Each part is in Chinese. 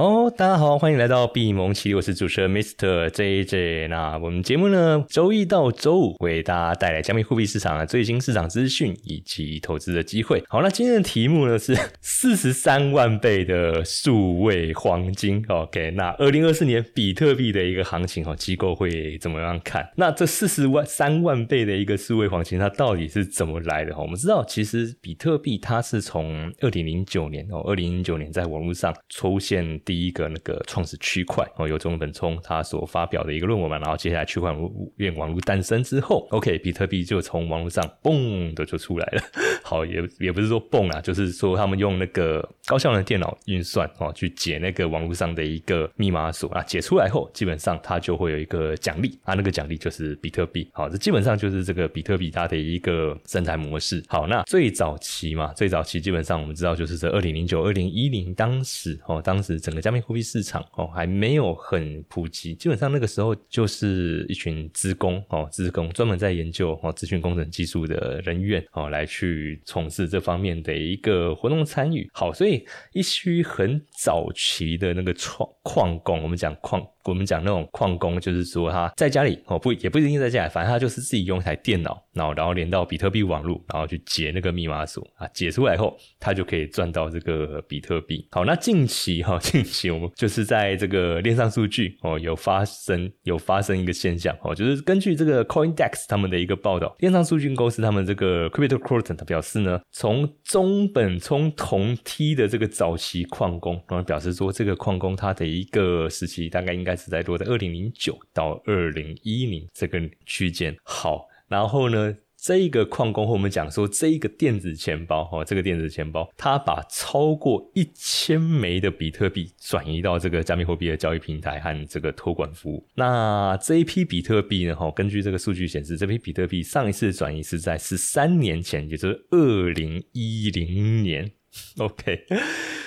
好，大家好，欢迎来到闭蒙奇，我是主持人 Mister JJ。那我们节目呢，周一到周五为大家带来加密货币市场的最新市场资讯以及投资的机会。好，那今天的题目呢是 四十三万倍的数位黄金。OK，那二零二四年比特币的一个行情哦，机构会怎么样看？那这四十万三万倍的一个数位黄金，它到底是怎么来的？哈，我们知道，其实比特币它是从二零零九年哦，二零零九年在网络上出现。第一个那个创始区块哦，由中本聪他所发表的一个论文嘛，然后接下来区块链网络诞生之后，OK，比特币就从网络上嘣的就出来了。好，也也不是说蹦啊，就是说他们用那个高效能电脑运算哦，去解那个网络上的一个密码锁啊，解出来后，基本上它就会有一个奖励啊，那个奖励就是比特币。好，这基本上就是这个比特币它的一个生态模式。好，那最早期嘛，最早期基本上我们知道就是这二零零九、二零一零当时哦，当时。整个加密货币市场哦还没有很普及，基本上那个时候就是一群职工哦，职工专门在研究哦资讯工程技术的人员哦来去从事这方面的一个活动参与。好，所以一些很早期的那个矿矿工，我们讲矿。我们讲那种矿工，就是说他在家里哦，不也不一定在家里，反正他就是自己用一台电脑，然后然后连到比特币网络，然后去解那个密码锁啊，解出来后，他就可以赚到这个比特币。好，那近期哈，近期我们就是在这个链上数据哦，有发生有发生一个现象哦，就是根据这个 CoinDex 他们的一个报道，链上数据公司他们这个 Crypto Quantum 他表示呢，从中本聪同梯的这个早期矿工，然后表示说这个矿工他的一个时期大概应该。是在落在二零零九到二零一零这个区间。好，然后呢，这一个矿工和我们讲说，这一个电子钱包，哈，这个电子钱包，它把超过一千枚的比特币转移到这个加密货币的交易平台和这个托管服务。那这一批比特币呢，哈，根据这个数据显示，这批比特币上一次转移是在十三年前，也就是二零一零年。OK。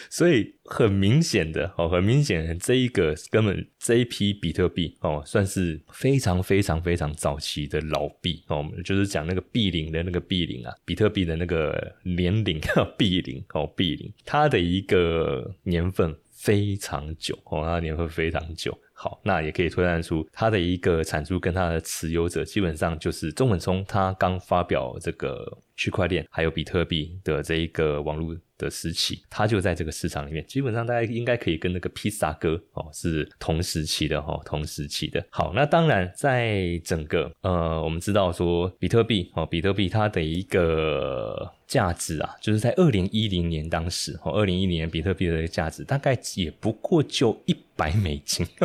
所以很明显的哦，很明显的，这一个根本这一批比特币哦，算是非常非常非常早期的老币哦，就是讲那个币龄的那个币龄啊，比特币的那个年龄币龄哦，币龄，它的一个年份非常久哦，它的年份非常久。好，那也可以推断出它的一个产出跟它的持有者，基本上就是中本聪他刚发表这个区块链还有比特币的这一个网络。的时期，它就在这个市场里面，基本上大家应该可以跟那个披萨哥哦是同时期的哈，同时期的。好，那当然在整个呃，我们知道说比特币哦，比特币它的一个价值啊，就是在二零一零年当时哦，二零一零年比特币的价值大概也不过就一百美金。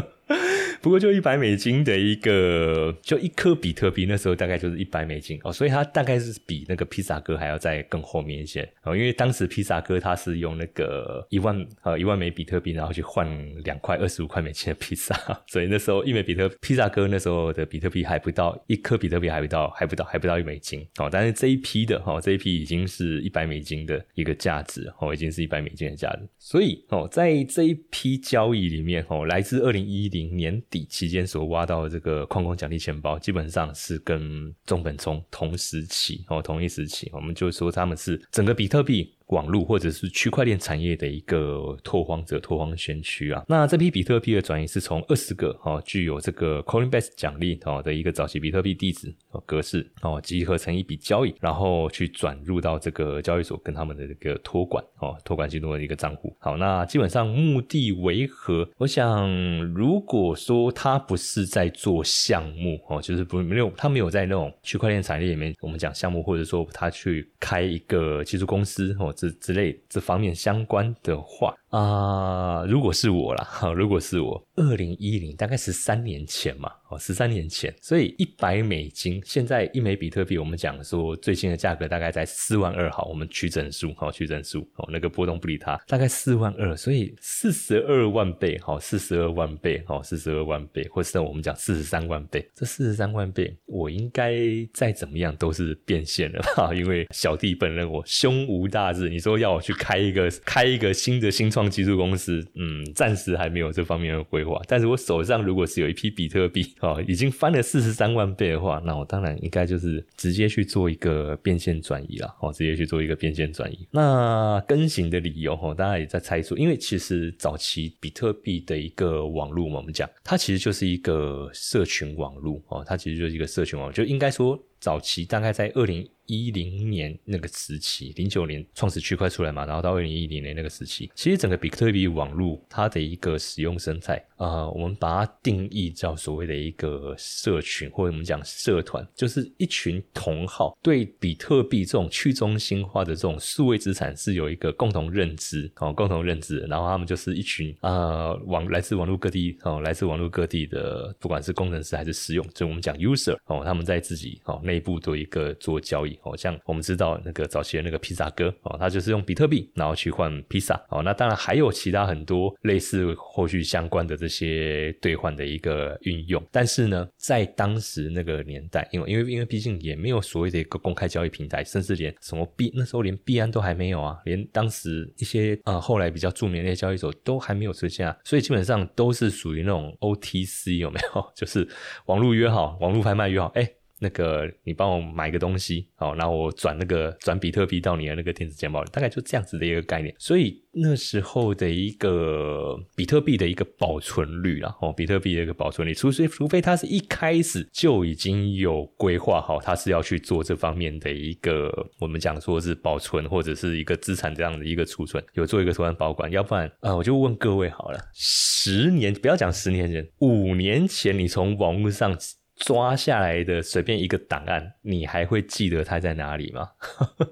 不过就一百美金的一个，就一颗比特币，那时候大概就是一百美金哦，所以它大概是比那个披萨哥还要再更后面一些哦，因为当时披萨哥他是用那个一万呃一万枚比特币，然后去换两块二十五块美金的披萨，所以那时候一枚比特披萨哥那时候的比特币还不到一颗比特币还不到还不到还不到一美金哦，但是这一批的哈这一批已经是一百美金的一个价值哦，已经是一百美金的价值，所以哦在这一批交易里面哦，来自二零一零年底。期间所挖到的这个矿工奖励钱包，基本上是跟中本聪同时期哦，同一时我们就说他们是整个比特币。网络或者是区块链产业的一个拓荒者、拓荒先驱啊。那这批比特币的转移是从二十个哈具有这个 Coinbase 奖励哦的一个早期比特币地址哦格式哦集合成一笔交易，然后去转入到这个交易所跟他们的这个托管哦托管记录的一个账户。好，那基本上目的为何？我想，如果说他不是在做项目哦，就是不没有他没有在那种区块链产业里面，我们讲项目，或者说他去开一个技术公司哦。之之类这方面相关的话。啊，如果是我啦，哈，如果是我，二零一零大概十三年前嘛，哦，十三年前，所以一百美金，现在一枚比特币，我们讲说最新的价格大概在四万二，好，我们取整数，好，取整数，哦，那个波动不理它，大概四万二，所以四十二万倍，好，四十二万倍，好，四十二万倍，或是我们讲四十三万倍，这四十三万倍，我应该再怎么样都是变现了，吧，因为小弟本人我胸无大志，你说要我去开一个开一个新的新创技术公司，嗯，暂时还没有这方面的规划。但是我手上如果是有一批比特币哦，已经翻了四十三万倍的话，那我当然应该就是直接去做一个变现转移了哦，直接去做一个变现转移。那更新的理由哦，大家也在猜出，因为其实早期比特币的一个网络嘛，我们讲它其实就是一个社群网络哦，它其实就是一个社群网络，就应该说早期大概在二零。一零年那个时期，零九年创始区块出来嘛，然后到二零一零年那个时期，其实整个比特币网络它的一个使用生态，呃，我们把它定义叫所谓的一个社群，或者我们讲社团，就是一群同好对比特币这种去中心化的这种数位资产是有一个共同认知哦，共同认知，然后他们就是一群呃网来自网络各地哦，来自网络各地的不管是工程师还是使用，就我们讲 user 哦，他们在自己哦内部做一个做交易。哦，像我们知道那个早期的那个披萨哥哦，他就是用比特币然后去换披萨哦。那当然还有其他很多类似后续相关的这这些兑换的一个运用。但是呢，在当时那个年代，因为因为因为毕竟也没有所谓的一个公开交易平台，甚至连什么币那时候连币安都还没有啊，连当时一些呃后来比较著名的那些交易所都还没有出现啊，所以基本上都是属于那种 OTC 有没有？就是网络约好，网络拍卖约好，哎。那个，你帮我买个东西，好，然后我转那个转比特币到你的那个电子钱包里，大概就这样子的一个概念。所以那时候的一个比特币的一个保存率啊，哦，比特币的一个保存率，除非除非它是一开始就已经有规划好，它是要去做这方面的一个，我们讲说是保存或者是一个资产这样的一个储存，有做一个储存保管，要不然啊，我就问各位好了，十年不要讲十年前，五年前你从网络上。抓下来的随便一个档案，你还会记得它在哪里吗？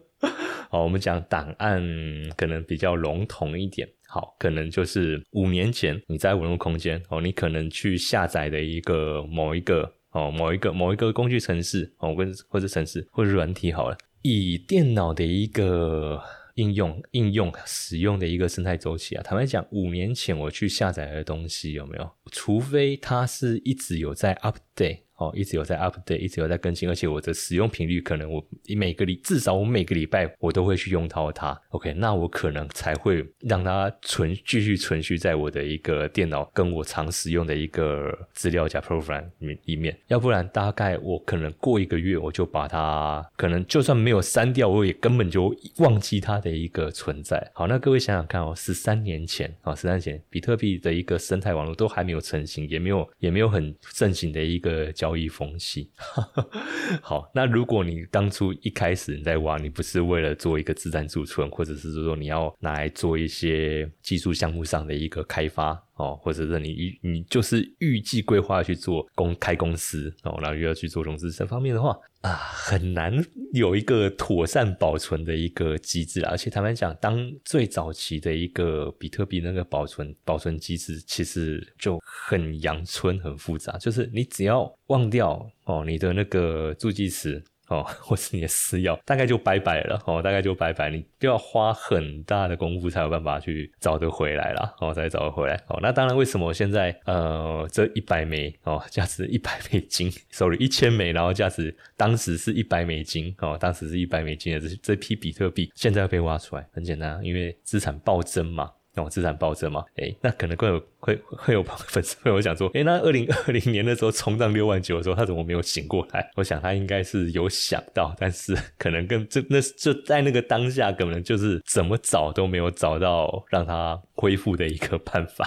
好，我们讲档案可能比较笼统一点。好，可能就是五年前你在网络空间哦，你可能去下载的一个某一个哦，某一个某一个工具程式哦，或者或者程式或者软体好了，以电脑的一个。应用应用使用的一个生态周期啊，坦白讲，五年前我去下载的东西有没有？除非它是一直有在 update。哦，一直有在 update，一直有在更新，而且我的使用频率可能我每个礼至少我每个礼拜我都会去用到它。OK，那我可能才会让它存继续存续在我的一个电脑跟我常使用的一个资料夹 program 里里面。要不然大概我可能过一个月我就把它，可能就算没有删掉，我也根本就忘记它的一个存在。好，那各位想想看哦，十三年前啊，十三年前比特币的一个生态网络都还没有成型，也没有也没有很盛行的一个。交易风气，好。那如果你当初一开始你在挖，你不是为了做一个自然储存，或者是说你要拿来做一些技术项目上的一个开发。哦，或者是你你就是预计规划去做公开公司哦，然后又要去做融资这方面的话啊，很难有一个妥善保存的一个机制而且坦白讲，当最早期的一个比特币那个保存保存机制，其实就很阳春很复杂，就是你只要忘掉哦你的那个助记词。哦，或是你的私钥，大概就拜拜了哦，大概就拜拜，你就要花很大的功夫才有办法去找得回来了哦，才找得回来哦。那当然，为什么现在呃这一百枚哦，价值一百美金，sorry 一千枚，然后价值当时是一百美金哦，当时是一百美金的这这批比特币，现在要被挖出来，很简单，因为资产暴增嘛，哦，资产暴增嘛，哎，那可能会有。会 会有粉丝会有讲说，诶，那二零二零年的时候冲到六万九的时候，他怎么没有醒过来？我想他应该是有想到，但是 可能跟这那就在那个当下，可能就是怎么找都没有找到让他恢复的一个办法。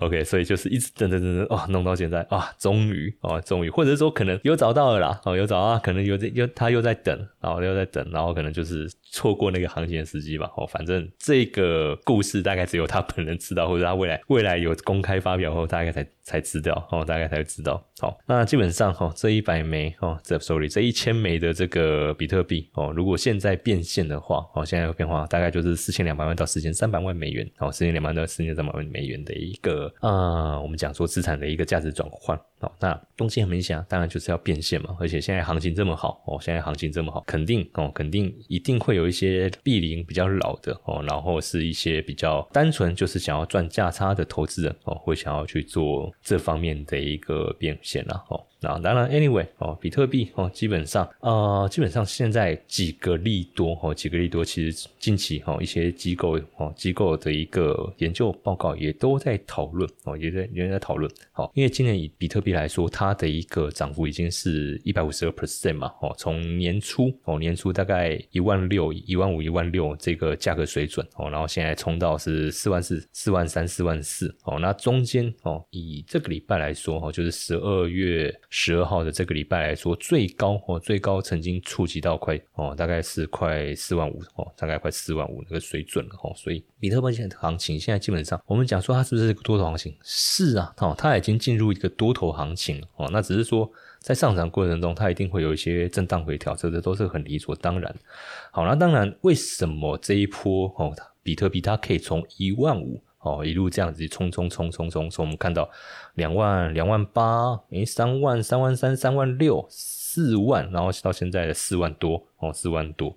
OK，所以就是一直等等等等，哇，弄到现在啊，终于哦，终于，或者说可能有找到了啦，哦，有找到，可能有又他又在等，然后又在等，然后可能就是错过那个行情的时机吧。哦，反正这个故事大概只有他本人知道，或者他未来未来有公。公开发表后，大概才才知道哦，大概才知道。好，那基本上哈，这一百枚哦，这 sorry，这一千枚的这个比特币哦，如果现在变现的话，哦，现在有变化，大概就是四千两百万到四千三百万美元，哦，四千两百万到四千三百万美元的一个啊，我们讲说资产的一个价值转换。好，那东西很明显，当然就是要变现嘛。而且现在行情这么好哦，现在行情这么好，肯定哦，肯定一定会有一些币龄比较老的哦，然后是一些比较单纯就是想要赚价差的投资人哦，会想要去做这方面的一个变现然后。那当然，anyway 哦，比特币哦，基本上呃，基本上现在几个利多哦，几个利多，其实近期哦一些机构哦机构的一个研究报告也都在讨论哦，也在也在讨论。好，因为今年以比特币来说，它的一个涨幅已经是一百五十二 percent 嘛哦，从年初哦年初大概一万六、一万五、一万六这个价格水准哦，然后现在冲到是四万四、四万三、四万四哦，那中间哦以这个礼拜来说哦，就是十二月十二号的这个礼拜来说，最高哦最高曾经触及到快哦大概是快四万五哦，大概快四万五那个水准了哦，所以比特币现在行情现在基本上我们讲说它是不是多头行情？是啊，哦，它已经进入一个多头行情哦，那只是说在上涨过程中，它一定会有一些震荡回调，这个都是很理所当然。好，那当然为什么这一波哦比特币它可以从一万五？哦，一路这样子冲冲冲冲冲，从我们看到两万、两万八，诶，三万、三万三、三万六、四万，然后到现在的四万多，哦，四万多。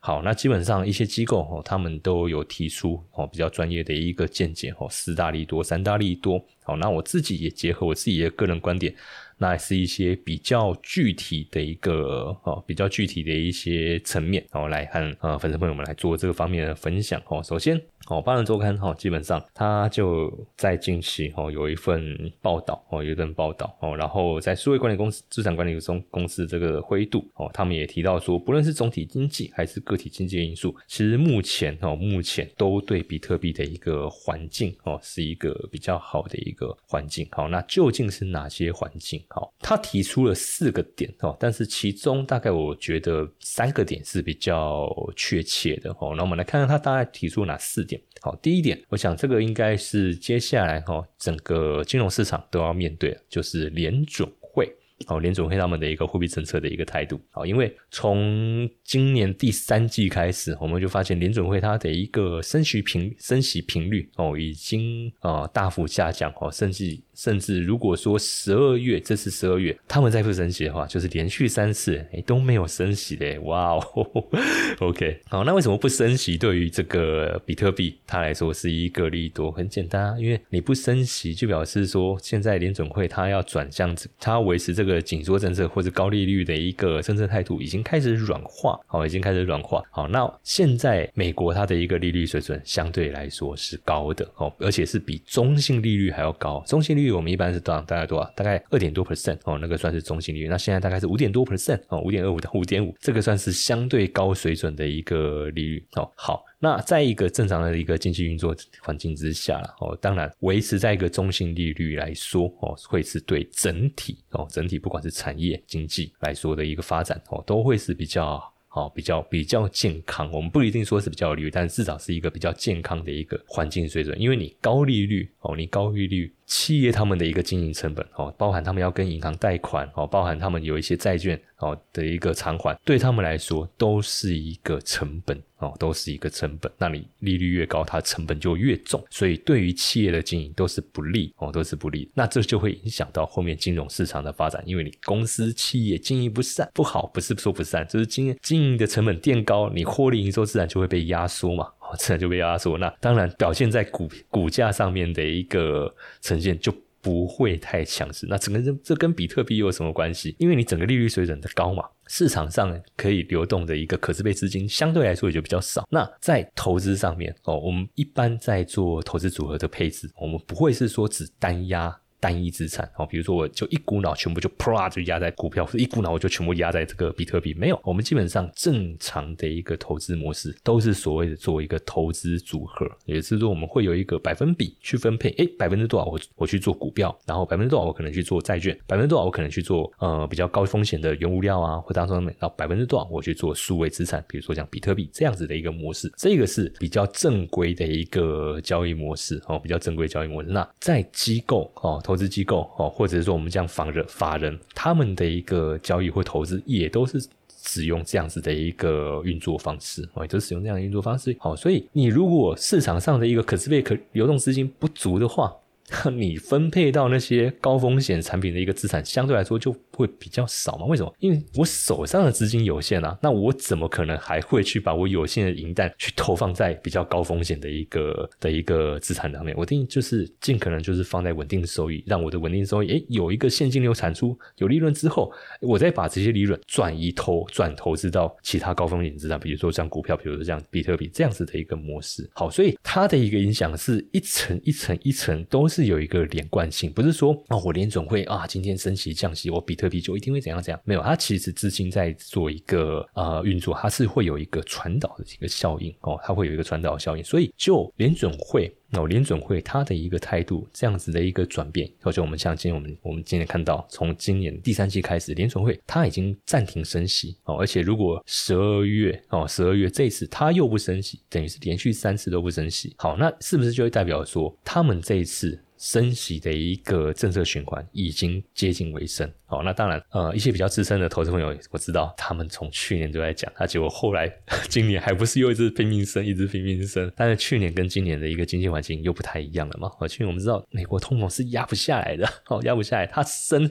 好，那基本上一些机构哦，他们都有提出哦比较专业的一个见解哦，四大利多、三大利多。好，那我自己也结合我自己的个人观点，那是一些比较具体的一个哦，比较具体的一些层面，然后来和呃粉丝朋友们来做这个方面的分享哦。首先。哦，八人周刊哈，基本上他就在近期哦有一份报道哦，有一份报道哦，然后在数位管理公司、资产管理中公司这个灰度哦，他们也提到说，不论是总体经济还是个体经济因素，其实目前哦，目前都对比特币的一个环境哦，是一个比较好的一个环境。好，那究竟是哪些环境？好，他提出了四个点哦，但是其中大概我觉得三个点是比较确切的哦。那我们来看看他大概提出哪四点。好，第一点，我想这个应该是接下来哈，整个金融市场都要面对，就是联准哦，联准会他们的一个货币政策的一个态度。好，因为从今年第三季开始，我们就发现联准会它的一个升息频升息频率哦，已经啊大幅下降哦，甚至。甚至如果说十二月，这次十二月他们再不升息的话，就是连续三次哎都没有升息的，哇哦，OK，好，那为什么不升息？对于这个比特币它来说是一个利多，很简单啊，因为你不升息，就表示说现在联准会它要转向，它要维持这个这个紧缩政策或者高利率的一个政策态度已经开始软化，好，已经开始软化，好，那现在美国它的一个利率水准相对来说是高的哦，而且是比中性利率还要高，中性利率。我们一般是多少？大概多少？大概二点多 percent 哦，那个算是中性利率。那现在大概是五点多 percent 哦，五点二五到五点五，这个算是相对高水准的一个利率哦。好，那在一个正常的一个经济运作环境之下哦，当然维持在一个中性利率来说哦，会是对整体哦，整体不管是产业经济来说的一个发展哦，都会是比较。哦，比较比较健康，我们不一定说是比较利率，但至少是一个比较健康的一个环境水准。因为你高利率哦，你高利率，企业他们的一个经营成本哦，包含他们要跟银行贷款哦，包含他们有一些债券哦的一个偿还，对他们来说都是一个成本哦，都是一个成本。那你利率越高，它成本就越重，所以对于企业的经营都是不利哦，都是不利。那这就会影响到后面金融市场的发展，因为你公司企业经营不善不好，不是说不善，就是经经营。的成本垫高，你获利营收自然就会被压缩嘛，自然就被压缩。那当然表现在股股价上面的一个呈现就不会太强势。那整个这这跟比特币又有什么关系？因为你整个利率水准的高嘛，市场上可以流动的一个可支配资金相对来说也就比较少。那在投资上面哦，我们一般在做投资组合的配置，我们不会是说只单压。单一资产哦，比如说我就一股脑全部就啪就压在股票，或者一股脑我就全部压在这个比特币。没有，我们基本上正常的一个投资模式都是所谓的做一个投资组合，也是说我们会有一个百分比去分配。哎，百分之多少我我去做股票，然后百分之多少我可能去做债券，百分之多少我可能去做呃比较高风险的原物料啊，或当中然后百分之多少我去做数位资产，比如说像比特币这样子的一个模式，这个是比较正规的一个交易模式哦，比较正规交易模式。那在机构哦投。投资机构哦，或者是说我们这样法人法人，他们的一个交易或投资也都是使用这样子的一个运作方式哦，都使用这样的运作方式。好，所以你如果市场上的一个可支配可流动资金不足的话，你分配到那些高风险产品的一个资产，相对来说就会比较少嘛？为什么？因为我手上的资金有限啊，那我怎么可能还会去把我有限的银弹去投放在比较高风险的一个的一个资产上面？我定就是尽可能就是放在稳定的收益，让我的稳定收益诶有一个现金流产出有利润之后，我再把这些利润转移投转投资到其他高风险资产，比如说像股票，比如说像比特币这样子的一个模式。好，所以它的一个影响是一层一层一层都是。是有一个连贯性，不是说哦，我联总会啊，今天升息降息，我比特币就一定会怎样怎样？没有，它其实资金在做一个呃运作，它是会有一个传导的一个效应哦，它会有一个传导效应，所以就联准会。哦，联准会它的一个态度，这样子的一个转变，而且我们像今天我们我们今天看到，从今年第三季开始，联准会它已经暂停升息哦，而且如果十二月哦，十二月这一次它又不升息，等于是连续三次都不升息，好，那是不是就会代表说，他们这一次升息的一个政策循环已经接近尾声？好，那当然，呃，一些比较资深的投资朋友，我知道他们从去年都在讲，那结果后来今年还不是又一直拼命升，一直拼命升。但是去年跟今年的一个经济环境又不太一样了嘛。哦，去年我们知道美国通膨是压不下来的，哦，压不下来，它升，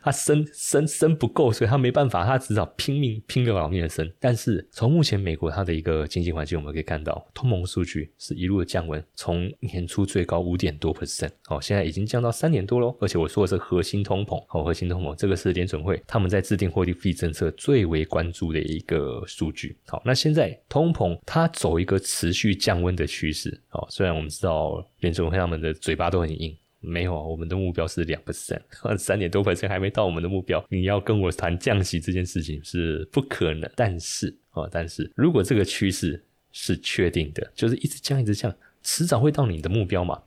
它升升升不够，所以它没办法，它只好拼命拼个老命的升。但是从目前美国它的一个经济环境，我们可以看到，通膨数据是一路的降温，从年初最高五点多 percent，哦，现在已经降到三点多喽。而且我说的是核心通膨，哦，核心通膨。这个是联准会他们在制定货币政策最为关注的一个数据。好，那现在通膨它走一个持续降温的趋势。好，虽然我们知道联准会他们的嘴巴都很硬，没有啊，我们的目标是两 percent，三点多 percent 还没到我们的目标。你要跟我谈降息这件事情是不可能。但是啊，但是如果这个趋势是确定的，就是一直降一直降，迟早会到你的目标嘛。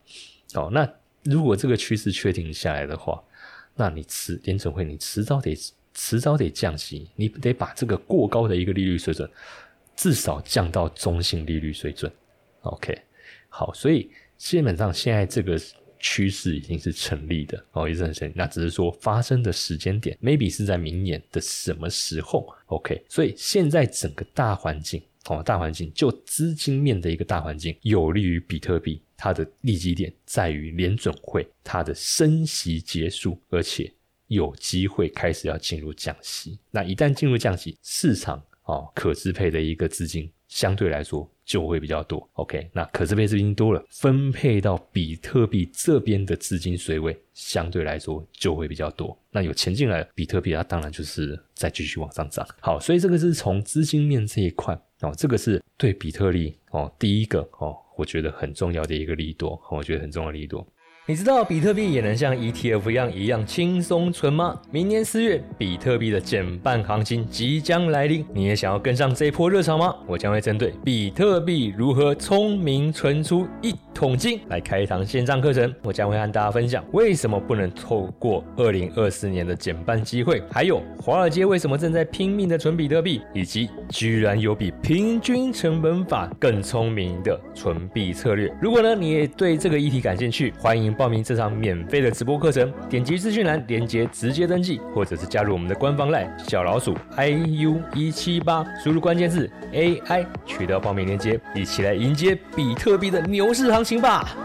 好，那如果这个趋势确定下来的话。那你迟联准会，你迟早得迟早得降息，你得把这个过高的一个利率水准，至少降到中性利率水准。OK，好，所以基本上现在这个趋势已经是成立的哦，也是很成立。那只是说发生的时间点，maybe 是在明年的什么时候？OK，所以现在整个大环境哦，大环境就资金面的一个大环境，有利于比特币。它的利基点在于联准会它的升息结束，而且有机会开始要进入降息。那一旦进入降息，市场哦可支配的一个资金相对来说就会比较多。OK，那可支配资金多了，分配到比特币这边的资金水位相对来说就会比较多。那有钱进来，比特币它当然就是再继续往上涨。好，所以这个是从资金面这一块哦，这个是对比特币哦第一个哦。我觉得很重要的一个利多，我觉得很重要的利多。你知道比特币也能像 ETF 一样一样轻松存吗？明年四月，比特币的减半行情即将来临，你也想要跟上这一波热潮吗？我将会针对比特币如何聪明存出一桶金来开一堂线上课程。我将会和大家分享为什么不能错过二零二四年的减半机会，还有华尔街为什么正在拼命的存比特币，以及居然有比平均成本法更聪明的存币策略。如果呢你也对这个议题感兴趣，欢迎。报名这场免费的直播课程，点击资讯栏链接直接登记，或者是加入我们的官方 LINE 小老鼠 iu 一七八，输入关键字 AI 取得报名链接，一起来迎接比特币的牛市行情吧！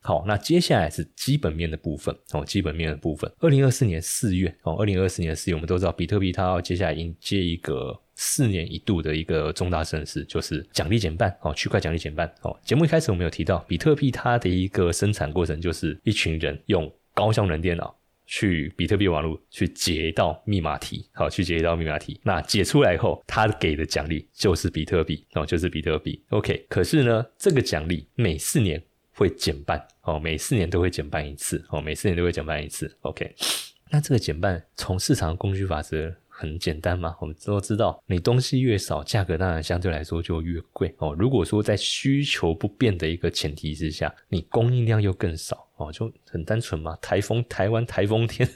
好，那接下来是基本面的部分哦，基本面的部分。二零二四年四月哦，二零二四年四月，我们都知道比特币它要接下来迎接一个。四年一度的一个重大盛事，就是奖励减半哦，区块奖励减半哦。节目一开始我们有提到，比特币它的一个生产过程，就是一群人用高效能电脑去比特币网络去解一道密码题，好，去解一道密码题。那解出来以后，它给的奖励就是比特币哦，就是比特币。OK，可是呢，这个奖励每四年会减半哦，每四年都会减半一次哦，每四年都会减半一次。OK，那这个减半从市场供需法则。很简单嘛，我们都知道，你东西越少，价格当然相对来说就越贵哦。如果说在需求不变的一个前提之下，你供应量又更少哦，就很单纯嘛。台风台湾台风天，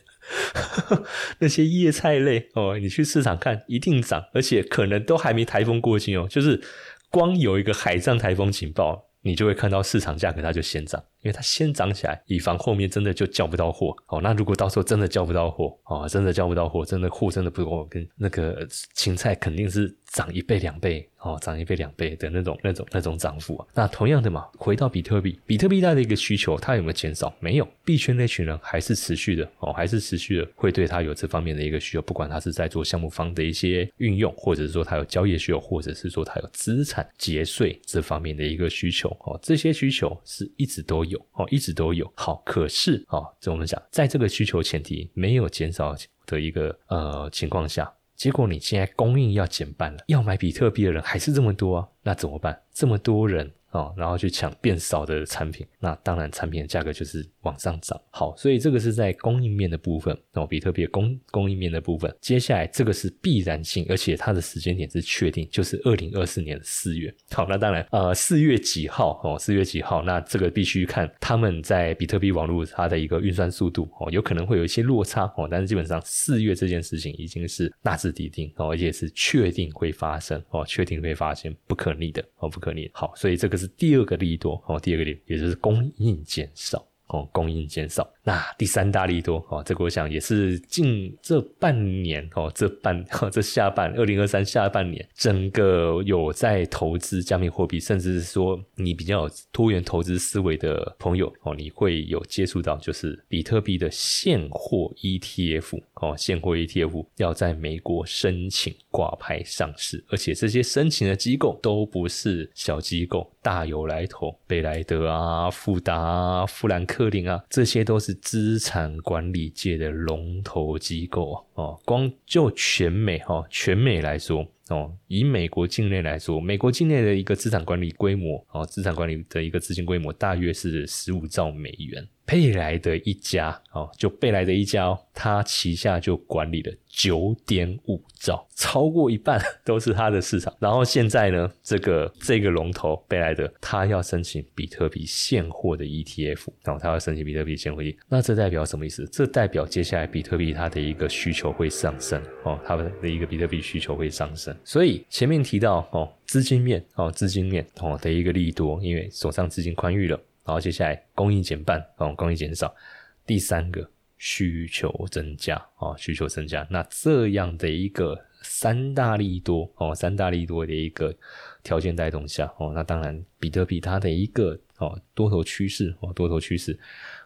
那些叶菜类哦，你去市场看一定涨，而且可能都还没台风过境哦，就是光有一个海上台风警报，你就会看到市场价格它就先涨。因为它先涨起来，以防后面真的就叫不到货哦。那如果到时候真的叫不到货哦，真的叫不到货，真的货真的不够，跟那个青菜肯定是涨一倍两倍哦，涨一倍两倍的那种那种那种涨幅啊。那同样的嘛，回到比特币，比特币它的一个需求，它有没有减少？没有，币圈那群人还是持续的哦，还是持续的会对它有这方面的一个需求，不管他是在做项目方的一些运用，或者是说他有交易需求，或者是说他有资产节税这方面的一个需求哦，这些需求是一直都有有哦，一直都有。好，可是哦，这我们讲，在这个需求前提没有减少的一个呃情况下，结果你现在供应要减半了，要买比特币的人还是这么多，那怎么办？这么多人。哦，然后去抢变少的产品，那当然产品的价格就是往上涨。好，所以这个是在供应面的部分哦，比特币供供应面的部分。接下来这个是必然性，而且它的时间点是确定，就是二零二四年的四月。好，那当然呃四月几号哦，四月几号，那这个必须看他们在比特币网络它的一个运算速度哦，有可能会有一些落差哦，但是基本上四月这件事情已经是大致底定哦，而且是确定会发生哦，确定会发生不可逆的哦，不可逆。好，所以这个是第二个利多哦，第二个利也就是供应减少。哦，供应减少。那第三大利多哦，这个我想也是近这半年哦，这半这下半二零二三下半年，整个有在投资加密货币，甚至是说你比较有多元投资思维的朋友哦，你会有接触到就是比特币的现货 ETF 哦，现货 ETF 要在美国申请挂牌上市，而且这些申请的机构都不是小机构，大有来头，贝莱德啊、富达啊、富兰克林啊，这些都是。资产管理界的龙头机构哦，光就全美哈，全美来说哦，以美国境内来说，美国境内的一个资产管理规模哦，资产管理的一个资金规模大约是十五兆美元。贝莱德一家哦，就贝莱德一家哦，他旗下就管理了九点五兆，超过一半都是他的市场。然后现在呢，这个这个龙头贝莱德，他要申请比特币现货的 ETF，然后他要申请比特币现货 ETF，那这代表什么意思？这代表接下来比特币它的一个需求会上升哦，它的一个比特币需求会上升。所以前面提到哦，资金面哦，资金面哦的一个利多，因为手上资金宽裕了。然后接下来供应减半，哦，供应减少。第三个需求增加，哦，需求增加。那这样的一个三大利多，哦，三大利多的一个条件带动下，哦，那当然比特币它的一个哦多头趋势，哦，多头趋势。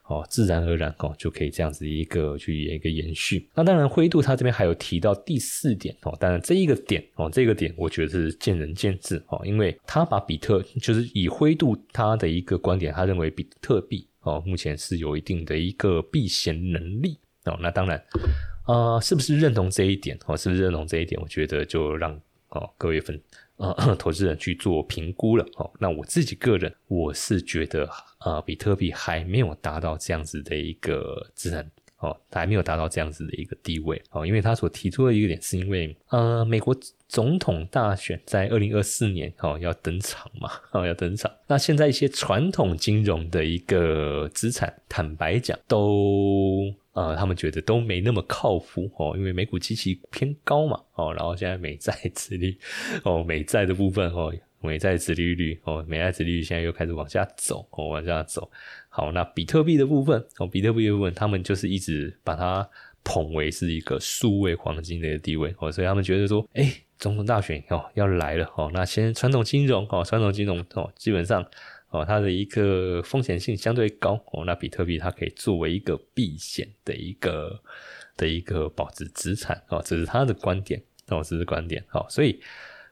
哦，自然而然哦，就可以这样子一个去一个延续。那当然，灰度他这边还有提到第四点哦，当然这一个点哦，这个点我觉得是见仁见智哦，因为他把比特就是以灰度他的一个观点，他认为比特币哦目前是有一定的一个避险能力哦。那当然，呃，是不是认同这一点哦？是不是认同这一点？我觉得就让哦各位粉呃 投资人去做评估了哦。那我自己个人我是觉得。呃，比特币还没有达到这样子的一个资产哦，还没有达到这样子的一个地位哦，因为他所提出的一个点是因为呃，美国总统大选在二零二四年哦要登场嘛哦要登场，那现在一些传统金融的一个资产，坦白讲都呃，他们觉得都没那么靠谱哦，因为美股机器偏高嘛哦，然后现在美债殖利哦，美债的部分哦。美债殖利率哦，美债殖利率现在又开始往下走哦，往下走。好，那比特币的部分哦，比特币的部分，他们就是一直把它捧为是一个数位黄金的地位哦，所以他们觉得说，哎，总统大选哦要来了哦，那先传统金融哦，传统金融哦，基本上哦，它的一个风险性相对高哦，那比特币它可以作为一个避险的一个的一个保值资产哦，这是他的观点哦，这是观点好，所以。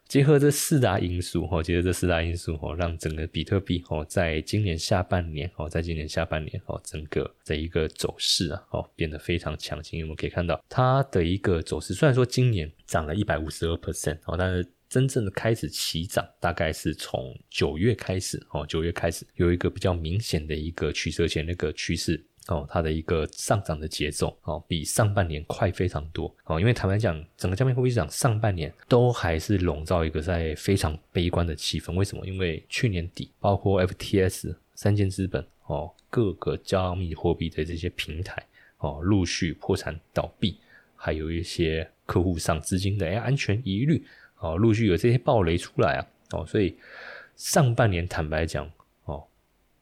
结合这四大因素，哦，结合这四大因素，哦，让整个比特币，哦，在今年下半年，哦，在今年下半年，哦，整个的一个走势啊，哦，变得非常强劲。我们可以看到它的一个走势，虽然说今年涨了一百五十二 percent，哦，但是真正的开始起涨，大概是从九月开始，哦，九月开始有一个比较明显的一个趋势，前那个趋势。哦，它的一个上涨的节奏哦，比上半年快非常多哦。因为坦白讲，整个加密货币市场上半年都还是笼罩一个在非常悲观的气氛。为什么？因为去年底，包括 FTS 三件资本哦，各个加密货币的这些平台哦，陆续破产倒闭，还有一些客户上资金的安全疑虑哦，陆续有这些暴雷出来啊哦，所以上半年坦白讲。哦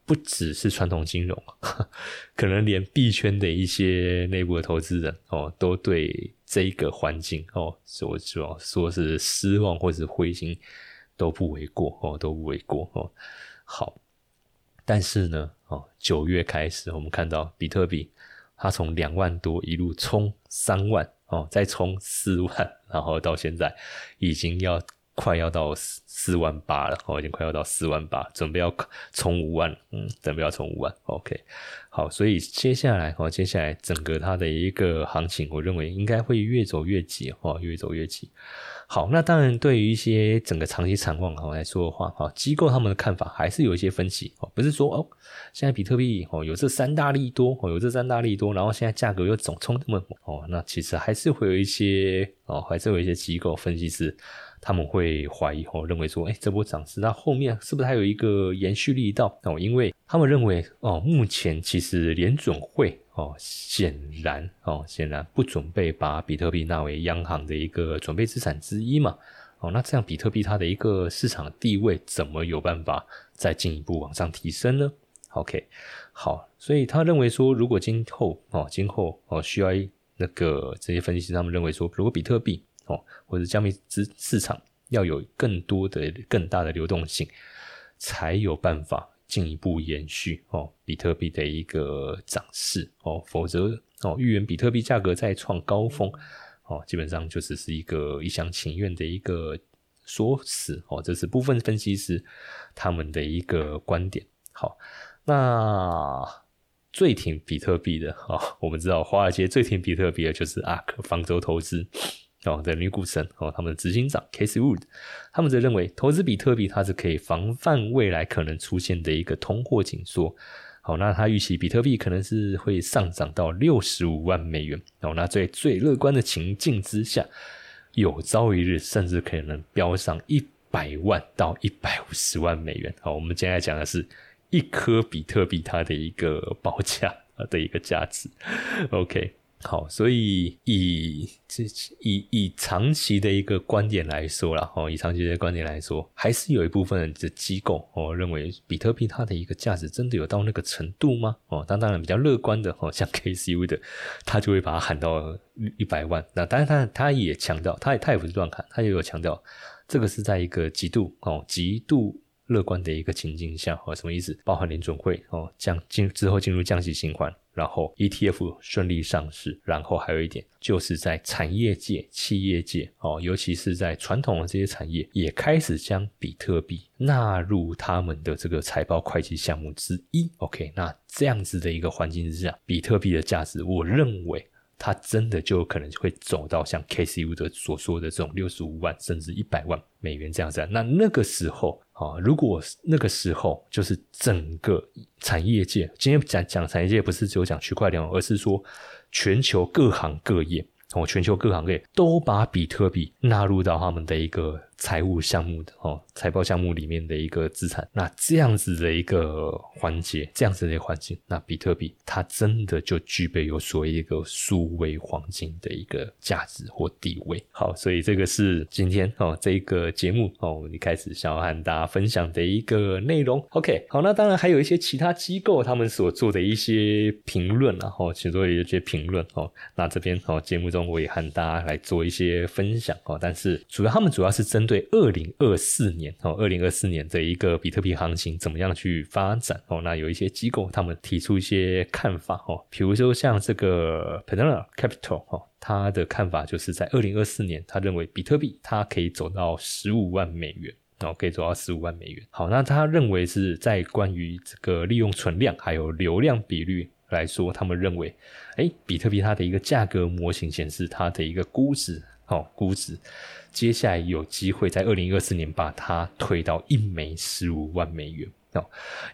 不只是传统金融，可能连币圈的一些内部的投资人哦，都对这个环境哦，说说说是失望或者灰心都不为过哦，都不为过哦。好，但是呢，哦，九月开始，我们看到比特币它从两万多一路冲三万哦，再冲四万，然后到现在已经要。快要到四四万八了，哦，已经快要到四万八，准备要冲五万，嗯，准备要冲五万，OK，好，所以接下来，哦，接下来整个它的一个行情，我认为应该会越走越急，哦，越走越急。好，那当然对于一些整个长期展望哈来说的话，哈，机构他们的看法还是有一些分歧，哦，不是说哦，现在比特币哦有这三大利多，哦有这三大利多，然后现在价格又总冲那么猛，哦，那其实还是会有一些，哦，还是有一些机构分析师。他们会怀疑哦，认为说，哎，这波涨势那后面是不是还有一个延续力道哦？因为他们认为哦，目前其实联准会哦，显然哦，显然不准备把比特币纳为央行的一个准备资产之一嘛。哦，那这样比特币它的一个市场地位怎么有办法再进一步往上提升呢？OK，好，所以他认为说，如果今后哦，今后哦，需要那个这些分析师他们认为说，如果比特币或者加密资市场要有更多的、更大的流动性，才有办法进一步延续哦，比特币的一个涨势哦，否则哦，预言比特币价格再创高峰哦，基本上就只是一个一厢情愿的一个说辞哦，这是部分分析师他们的一个观点。好，那最挺比特币的哦，我们知道华尔街最挺比特币的就是 ARK 方舟投资。哦，的女股神哦，他们的执行长 Casey Wood，他们则认为投资比特币它是可以防范未来可能出现的一个通货紧缩。好，那他预期比特币可能是会上涨到六十五万美元。哦，那在最乐观的情境之下，有朝一日甚至可能飙上一百万到一百五十万美元。好，我们接下来讲的是一颗比特币它的一个报价的一个价值。OK。好，所以以这以以长期的一个观点来说了，哦，以长期的观点来说，还是有一部分的机构哦认为比特币它的一个价值真的有到那个程度吗？哦，当当然比较乐观的哦，像 KCU 的，他就会把它喊到一百万。那当然他他也强调，他也他也不是乱喊，他也有强调，这个是在一个极度哦极度。乐观的一个情境下，哦，什么意思？包含联准会哦降进之后进入降息循环，然后 ETF 顺利上市，然后还有一点就是在产业界、企业界哦，尤其是在传统的这些产业，也开始将比特币纳入他们的这个财报会计项目之一。OK，那这样子的一个环境之下，比特币的价值，我认为。它真的就有可能会走到像 KCU 的所说的这种六十五万甚至一百万美元这样子。那那个时候啊，如果那个时候就是整个产业界，今天讲讲产业界不是只有讲区块链，而是说全球各行各业哦，全球各行各业都把比特币纳入到他们的一个。财务项目的哦，财报项目里面的一个资产，那这样子的一个环节，这样子的环境，那比特币它真的就具备有所谓一个数位黄金的一个价值或地位。好，所以这个是今天哦这一个节目哦一开始想要和大家分享的一个内容。OK，好，那当然还有一些其他机构他们所做的一些评论然后其中有一些评论哦，那这边哦节目中我也和大家来做一些分享哦，但是主要他们主要是针对。对二零二四年哦，二零二四年的一个比特币行情怎么样去发展哦？那有一些机构他们提出一些看法哦，比如说像这个 p e n a Capital 哦，他的看法就是在二零二四年，他认为比特币它可以走到十五万美元哦，可以走到十五万美元。好，那他认为是在关于这个利用存量还有流量比率来说，他们认为，哎，比特币它的一个价格模型显示它的一个估值哦，估值。接下来有机会在二零二四年把它推到一枚十五万美元哦，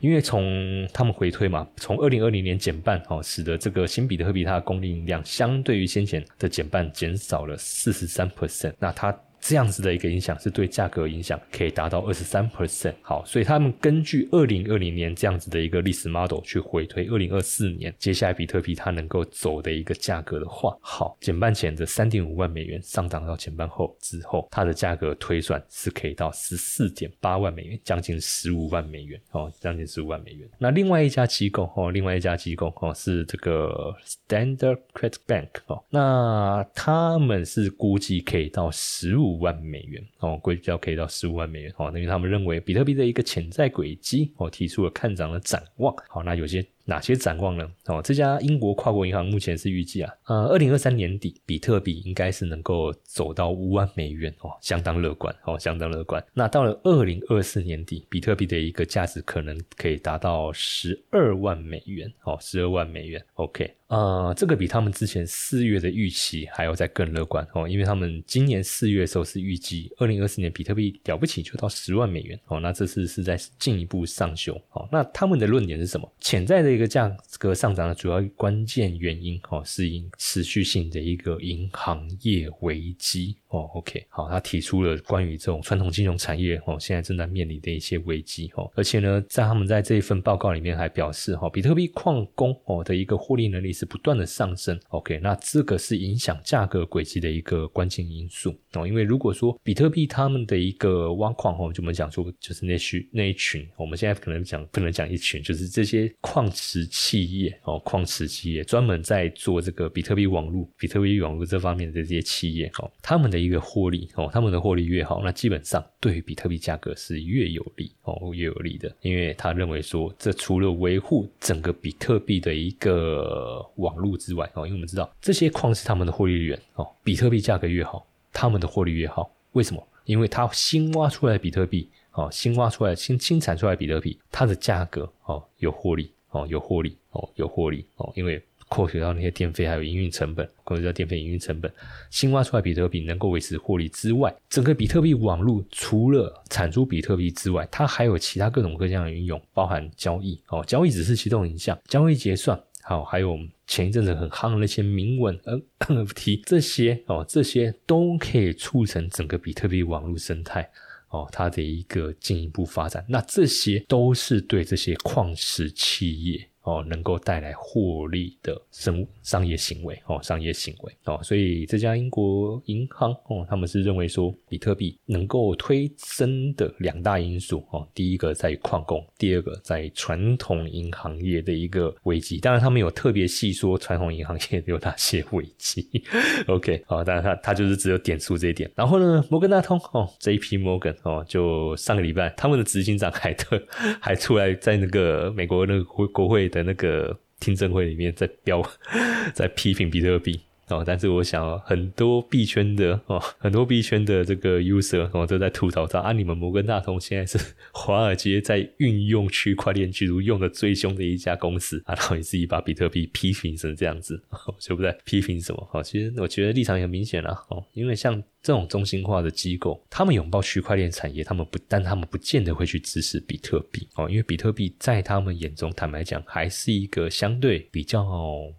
因为从他们回推嘛，从二零二零年减半哦，使得这个新比特币它的供应量相对于先前的减半减少了四十三 percent，那它。这样子的一个影响是对价格影响可以达到二十三 percent。好，所以他们根据二零二零年这样子的一个历史 model 去回推二零二四年接下来比特币它能够走的一个价格的话，好，减半前的三点五万美元上涨到减半后之后，它的价格推算是可以到十四点八万美元，将近十五万美元哦，将近十五万美元。那另外一家机构哦，另外一家机构哦是这个 Standard Credit Bank 哦，那他们是估计可以到十五万美元哦，估计要可以到十五万美元哦，因为他们认为比特币的一个潜在轨迹哦，提出了看涨的展望。好，那有些。哪些展望呢？哦，这家英国跨国银行目前是预计啊，呃，二零二三年底比特币应该是能够走到五万美元哦，相当乐观哦，相当乐观。那到了二零二四年底，比特币的一个价值可能可以达到十二万美元哦，十二万美元。OK。呃，这个比他们之前四月的预期还要再更乐观哦，因为他们今年四月的时候是预计二零二四年比特币了不起就到十万美元哦，那这次是在进一步上修哦。那他们的论点是什么？潜在的一个价格上涨的主要关键原因哦，是因持续性的一个银行业危机哦。OK，好，他提出了关于这种传统金融产业哦，现在正在面临的一些危机哦，而且呢，在他们在这一份报告里面还表示哈，比特币矿工哦的一个获利能力。是不断的上升，OK，那这个是影响价格轨迹的一个关键因素哦。因为如果说比特币他们的一个挖矿哦，就我们讲说就是那需那一群，我们现在可能讲不能讲一群，就是这些矿池企业哦，矿池企业专门在做这个比特币网络、比特币网络这方面的这些企业哦，他们的一个获利哦，他们的获利越好，那基本上对比特币价格是越有利哦，越有利的，因为他认为说这除了维护整个比特币的一个网络之外哦，因为我们知道这些矿是他们的获利源哦，比特币价格越好，他们的获利越好。为什么？因为它新挖出来的比特币哦，新挖出来、新新产出来比特币，它的价格哦有获利哦，有获利哦，有获利哦，因为扣除掉那些电费还有营运成本，扣除掉电费、营运成本，新挖出来比特币能够维持获利之外，整个比特币网络除了产出比特币之外，它还有其他各种各样的应用，包含交易哦，交易只是其中影响，交易结算。好，还有前一阵子很夯的那些铭文 NFT，这些哦，这些都可以促成整个比特币网络生态哦，它的一个进一步发展。那这些都是对这些矿石企业。哦，能够带来获利的生商业行为哦，商业行为哦，所以这家英国银行哦，他们是认为说，比特币能够推升的两大因素哦，第一个在于矿工，第二个在传统银行业的一个危机。当然，他们有特别细说传统银行业有哪些危机。OK，好，当然他他就是只有点出这一点。然后呢，摩根大通哦，J.P. Morgan 哦，就上个礼拜他们的执行长海特 还出来在那个美国那个国国会的。那个听证会里面在标，在批评比特币。哦，但是我想很多币圈的哦，很多币圈的这个 user 哦都在吐槽说啊，你们摩根大通现在是 华尔街在运用区块链技术用的最凶的一家公司啊，然后你自己把比特币批评成这样子，就不在批评什么？哦，其实我觉得立场也很明显了哦，因为像。这种中心化的机构，他们拥抱区块链产业，他们不，但他们不见得会去支持比特币哦，因为比特币在他们眼中，坦白讲，还是一个相对比较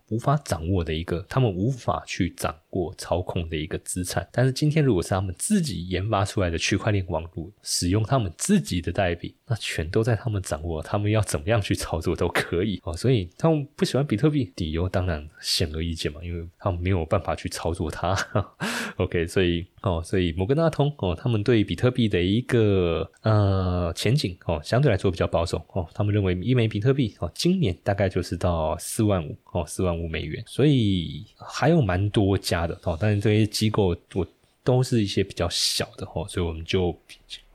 无法掌握的一个，他们无法去涨过操控的一个资产。但是今天，如果是他们自己研发出来的区块链网络，使用他们自己的代币，那全都在他们掌握，他们要怎么样去操作都可以哦。所以他们不喜欢比特币，理由当然显而易见嘛，因为他们没有办法去操作它。OK，所以。哦，所以摩根大通哦，他们对比特币的一个呃前景哦，相对来说比较保守哦。他们认为一枚比特币哦，今年大概就是到四万五哦，四万五美元。所以还有蛮多家的哦，但是这些机构我都是一些比较小的哦，所以我们就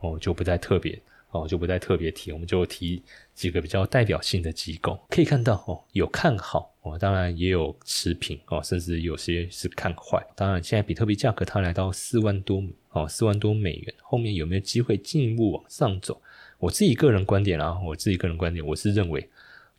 哦就不再特别哦就不再特别提，我们就提几个比较代表性的机构。可以看到哦，有看好。哦，当然也有持平哦，甚至有些是看坏。当然，现在比特币价格它来到四万多哦，四万多美元，后面有没有机会进一步往上走？我自己个人观点啊，我自己个人观点，我是认为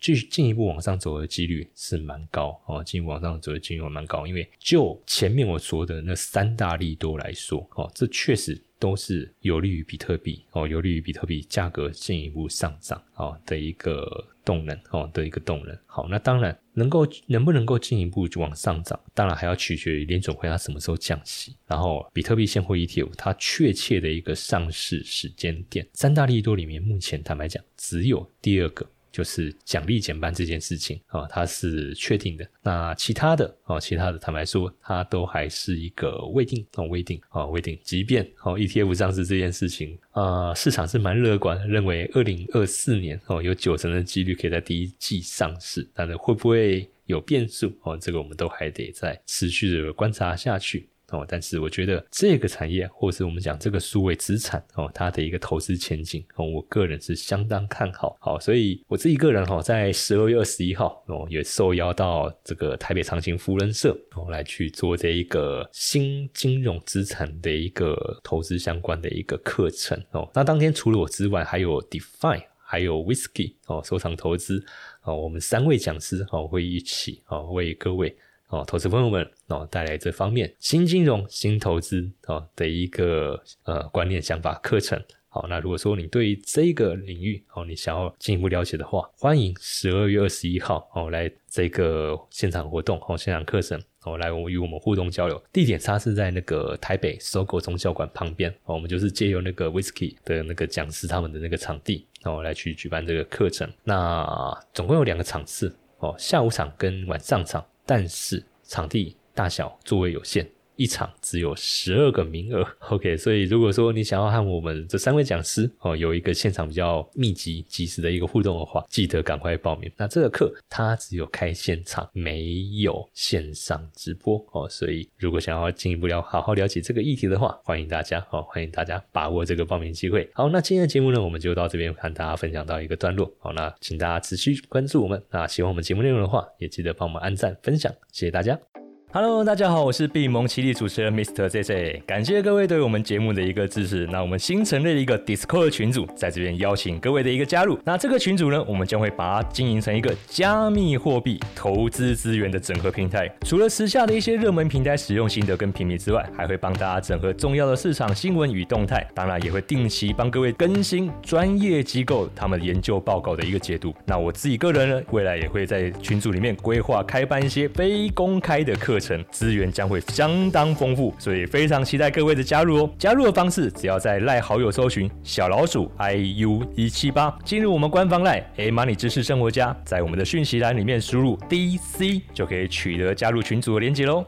继续进一步往上走的几率是蛮高哦，进一步往上走的几率蛮高，因为就前面我说的那三大利多来说哦，这确实。都是有利于比特币哦，有利于比特币价格进一步上涨哦的一个动能哦的一个动能。好，那当然能够能不能够进一步往上涨，当然还要取决于联总会它什么时候降息，然后比特币现货 ETF 它确切的一个上市时间点。三大利多里面，目前坦白讲，只有第二个。就是奖励减半这件事情啊，它是确定的。那其他的哦，其他的坦白说，它都还是一个未定哦，未定哦，未定。即便哦，ETF 上市这件事情啊，市场是蛮乐观，认为二零二四年哦，有九成的几率可以在第一季上市。但是会不会有变数哦？这个我们都还得再持续的观察下去。哦，但是我觉得这个产业，或是我们讲这个数位资产哦，它的一个投资前景哦，我个人是相当看好。好，所以我自己个人哈，在十二月二十一号哦，也受邀到这个台北长青福人社哦，来去做这一个新金融资产的一个投资相关的一个课程哦。那当天除了我之外，还有 Define，还有 Whisky 哦，收藏投资哦，我们三位讲师哦，会一起哦，为各位。哦，投资朋友们哦，带来这方面新金融、新投资哦的一个呃观念、想法、课程。好，那如果说你对于这个领域哦，你想要进一步了解的话，欢迎十二月二十一号哦来这个现场活动哦，现场课程哦来我与我们互动交流。地点它是在那个台北搜狗宗教馆旁边哦，我们就是借由那个 Whisky 的那个讲师他们的那个场地哦来去举办这个课程。那总共有两个场次哦，下午场跟晚上场。但是场地大小座位有限。一场只有十二个名额，OK，所以如果说你想要和我们这三位讲师哦有一个现场比较密集、及时的一个互动的话，记得赶快报名。那这个课它只有开现场，没有线上直播哦，所以如果想要进一步了好好了解这个议题的话，欢迎大家哦，欢迎大家把握这个报名机会。好，那今天的节目呢，我们就到这边和大家分享到一个段落。好，那请大家持续关注我们。那喜欢我们节目内容的话，也记得帮我们按赞、分享，谢谢大家。Hello，大家好，我是闭蒙奇力主持人 Mr. JJ，感谢各位对我们节目的一个支持。那我们新成立了一个 Discord 群组，在这边邀请各位的一个加入。那这个群组呢，我们将会把它经营成一个加密货币投资资源的整合平台。除了时下的一些热门平台使用心得跟评比之外，还会帮大家整合重要的市场新闻与动态。当然，也会定期帮各位更新专业机构他们研究报告的一个解读。那我自己个人呢，未来也会在群组里面规划开办一些非公开的课程程。资源将会相当丰富，所以非常期待各位的加入哦！加入的方式只要在赖好友搜寻小老鼠 iu 一七八，进入我们官方赖 A Money 知识生活家，在我们的讯息栏里面输入 DC 就可以取得加入群组的连接喽。